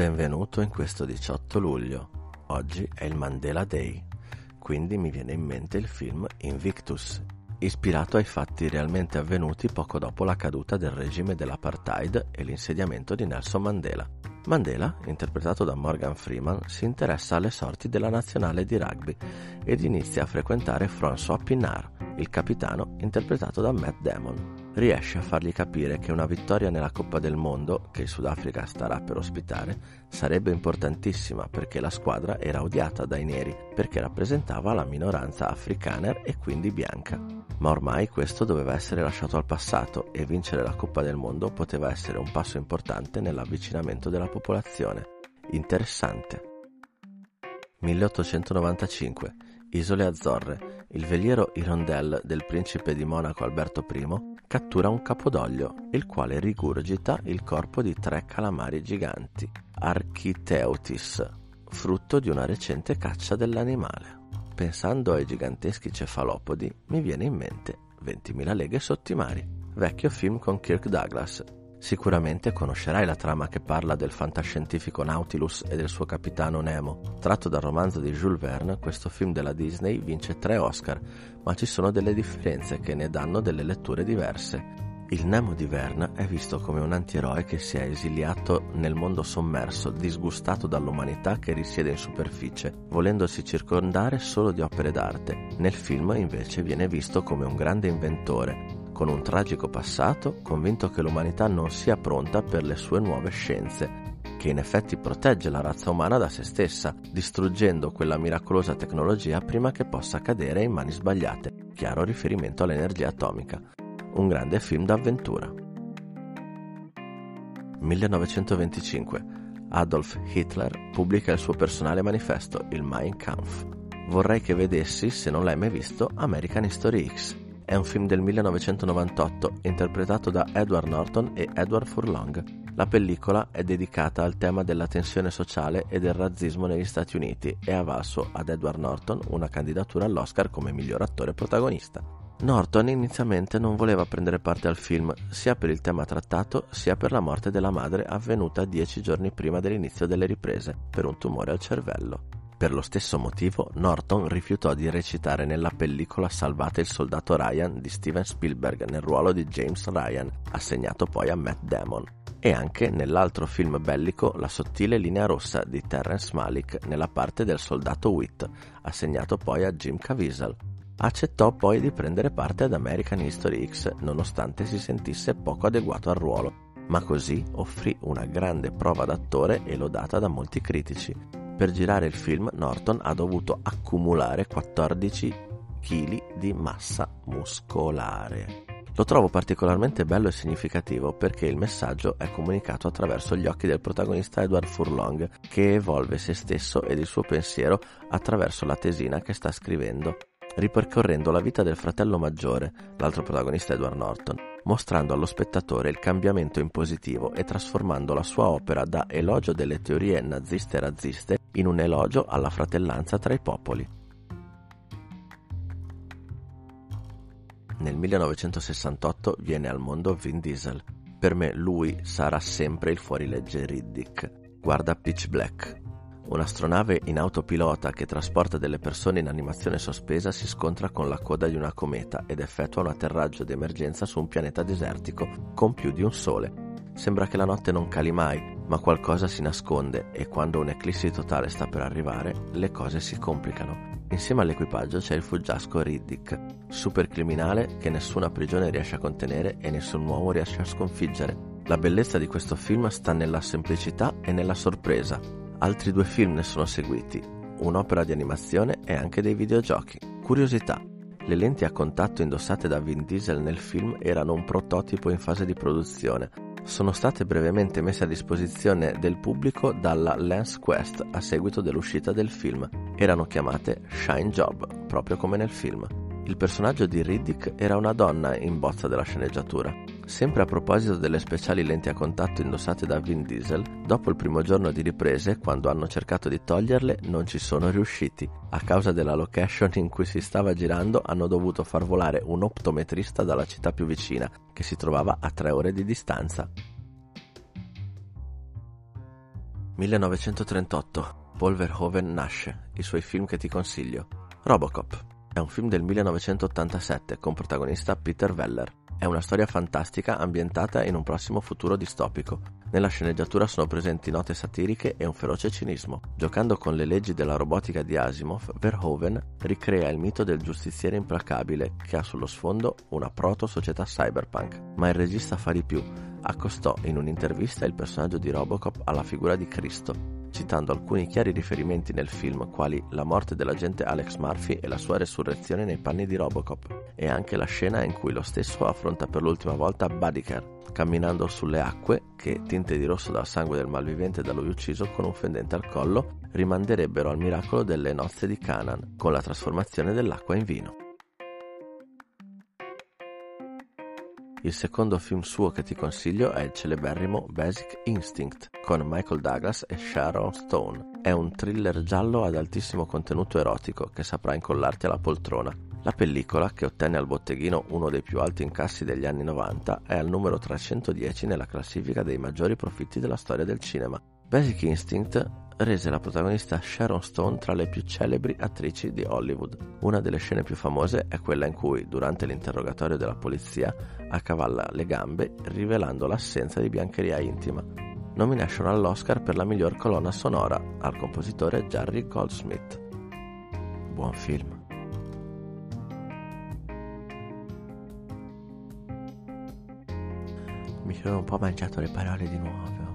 Benvenuto in questo 18 luglio. Oggi è il Mandela Day, quindi mi viene in mente il film Invictus, ispirato ai fatti realmente avvenuti poco dopo la caduta del regime dell'apartheid e l'insediamento di Nelson Mandela. Mandela, interpretato da Morgan Freeman, si interessa alle sorti della nazionale di rugby ed inizia a frequentare François Pinard, il capitano interpretato da Matt Damon riesce a fargli capire che una vittoria nella Coppa del Mondo, che il Sudafrica starà per ospitare, sarebbe importantissima perché la squadra era odiata dai neri, perché rappresentava la minoranza africana e quindi bianca. Ma ormai questo doveva essere lasciato al passato e vincere la Coppa del Mondo poteva essere un passo importante nell'avvicinamento della popolazione. Interessante. 1895 Isole Azzorre. Il veliero Hirondelle del principe di Monaco Alberto I cattura un capodoglio, il quale rigurgita il corpo di tre calamari giganti, Architeutis, frutto di una recente caccia dell'animale. Pensando ai giganteschi cefalopodi, mi viene in mente 20.000 leghe sotto i mari, vecchio film con Kirk Douglas, Sicuramente conoscerai la trama che parla del fantascientifico Nautilus e del suo capitano Nemo. Tratto dal romanzo di Jules Verne, questo film della Disney vince tre Oscar, ma ci sono delle differenze che ne danno delle letture diverse. Il Nemo di Verne è visto come un antieroe che si è esiliato nel mondo sommerso, disgustato dall'umanità che risiede in superficie, volendosi circondare solo di opere d'arte. Nel film invece viene visto come un grande inventore, con un tragico passato, convinto che l'umanità non sia pronta per le sue nuove scienze, che in effetti protegge la razza umana da se stessa, distruggendo quella miracolosa tecnologia prima che possa cadere in mani sbagliate, chiaro riferimento all'energia atomica. Un grande film d'avventura. 1925. Adolf Hitler pubblica il suo personale manifesto, il Mein Kampf. Vorrei che vedessi, se non l'hai mai visto, American History X è un film del 1998 interpretato da Edward Norton e Edward Furlong. La pellicola è dedicata al tema della tensione sociale e del razzismo negli Stati Uniti e ha valso ad Edward Norton una candidatura all'Oscar come miglior attore protagonista. Norton inizialmente non voleva prendere parte al film, sia per il tema trattato, sia per la morte della madre avvenuta dieci giorni prima dell'inizio delle riprese, per un tumore al cervello. Per lo stesso motivo, Norton rifiutò di recitare nella pellicola Salvate il soldato Ryan di Steven Spielberg nel ruolo di James Ryan, assegnato poi a Matt Damon, e anche nell'altro film bellico La sottile linea rossa di Terrence Malick nella parte del soldato Witt, assegnato poi a Jim Caviezel. Accettò poi di prendere parte ad American History X nonostante si sentisse poco adeguato al ruolo, ma così offrì una grande prova d'attore e lodata da molti critici per girare il film Norton ha dovuto accumulare 14 kg di massa muscolare. Lo trovo particolarmente bello e significativo perché il messaggio è comunicato attraverso gli occhi del protagonista Edward Furlong, che evolve se stesso ed il suo pensiero attraverso la tesina che sta scrivendo, ripercorrendo la vita del fratello maggiore, l'altro protagonista Edward Norton, mostrando allo spettatore il cambiamento in positivo e trasformando la sua opera da elogio delle teorie naziste e razziste in un elogio alla fratellanza tra i popoli. Nel 1968 viene al mondo Vin Diesel. Per me lui sarà sempre il fuorilegge Riddick. Guarda Pitch Black, Un'astronave in autopilota che trasporta delle persone in animazione sospesa si scontra con la coda di una cometa ed effettua un atterraggio d'emergenza su un pianeta desertico con più di un sole. Sembra che la notte non cali mai, ma qualcosa si nasconde e quando un'eclissi totale sta per arrivare, le cose si complicano. Insieme all'equipaggio c'è il fuggiasco Riddick, super criminale che nessuna prigione riesce a contenere e nessun uomo riesce a sconfiggere. La bellezza di questo film sta nella semplicità e nella sorpresa, Altri due film ne sono seguiti, un'opera di animazione e anche dei videogiochi. Curiosità. Le lenti a contatto indossate da Vin Diesel nel film erano un prototipo in fase di produzione. Sono state brevemente messe a disposizione del pubblico dalla Lens Quest a seguito dell'uscita del film. Erano chiamate Shine Job, proprio come nel film. Il personaggio di Riddick era una donna in bozza della sceneggiatura. Sempre a proposito delle speciali lenti a contatto indossate da Vin Diesel, dopo il primo giorno di riprese, quando hanno cercato di toglierle, non ci sono riusciti. A causa della location in cui si stava girando, hanno dovuto far volare un optometrista dalla città più vicina, che si trovava a tre ore di distanza. 1938. Paul Verhoeven nasce. I suoi film che ti consiglio. Robocop. È un film del 1987 con protagonista Peter Weller. È una storia fantastica ambientata in un prossimo futuro distopico. Nella sceneggiatura sono presenti note satiriche e un feroce cinismo. Giocando con le leggi della robotica di Asimov, Verhoeven ricrea il mito del giustiziere implacabile che ha sullo sfondo una proto-società cyberpunk. Ma il regista fa di più. Accostò in un'intervista il personaggio di Robocop alla figura di Cristo, citando alcuni chiari riferimenti nel film quali la morte dell'agente Alex Murphy e la sua resurrezione nei panni di Robocop, e anche la scena in cui lo stesso affronta per l'ultima volta Badiker, camminando sulle acque che, tinte di rosso dal sangue del malvivente da lui ucciso con un fendente al collo, rimanderebbero al miracolo delle nozze di Canaan, con la trasformazione dell'acqua in vino. Il secondo film suo che ti consiglio è il celeberrimo Basic Instinct con Michael Douglas e Sharon Stone. È un thriller giallo ad altissimo contenuto erotico che saprà incollarti alla poltrona. La pellicola, che ottenne al botteghino uno dei più alti incassi degli anni 90, è al numero 310 nella classifica dei maggiori profitti della storia del cinema. Basic Instinct rese la protagonista Sharon Stone tra le più celebri attrici di Hollywood. Una delle scene più famose è quella in cui, durante l'interrogatorio della polizia, accavalla le gambe rivelando l'assenza di biancheria intima. Nomination all'Oscar per la miglior colonna sonora al compositore Jerry Goldsmith. Buon film. Mi sono un po' mangiato le parole di nuovo.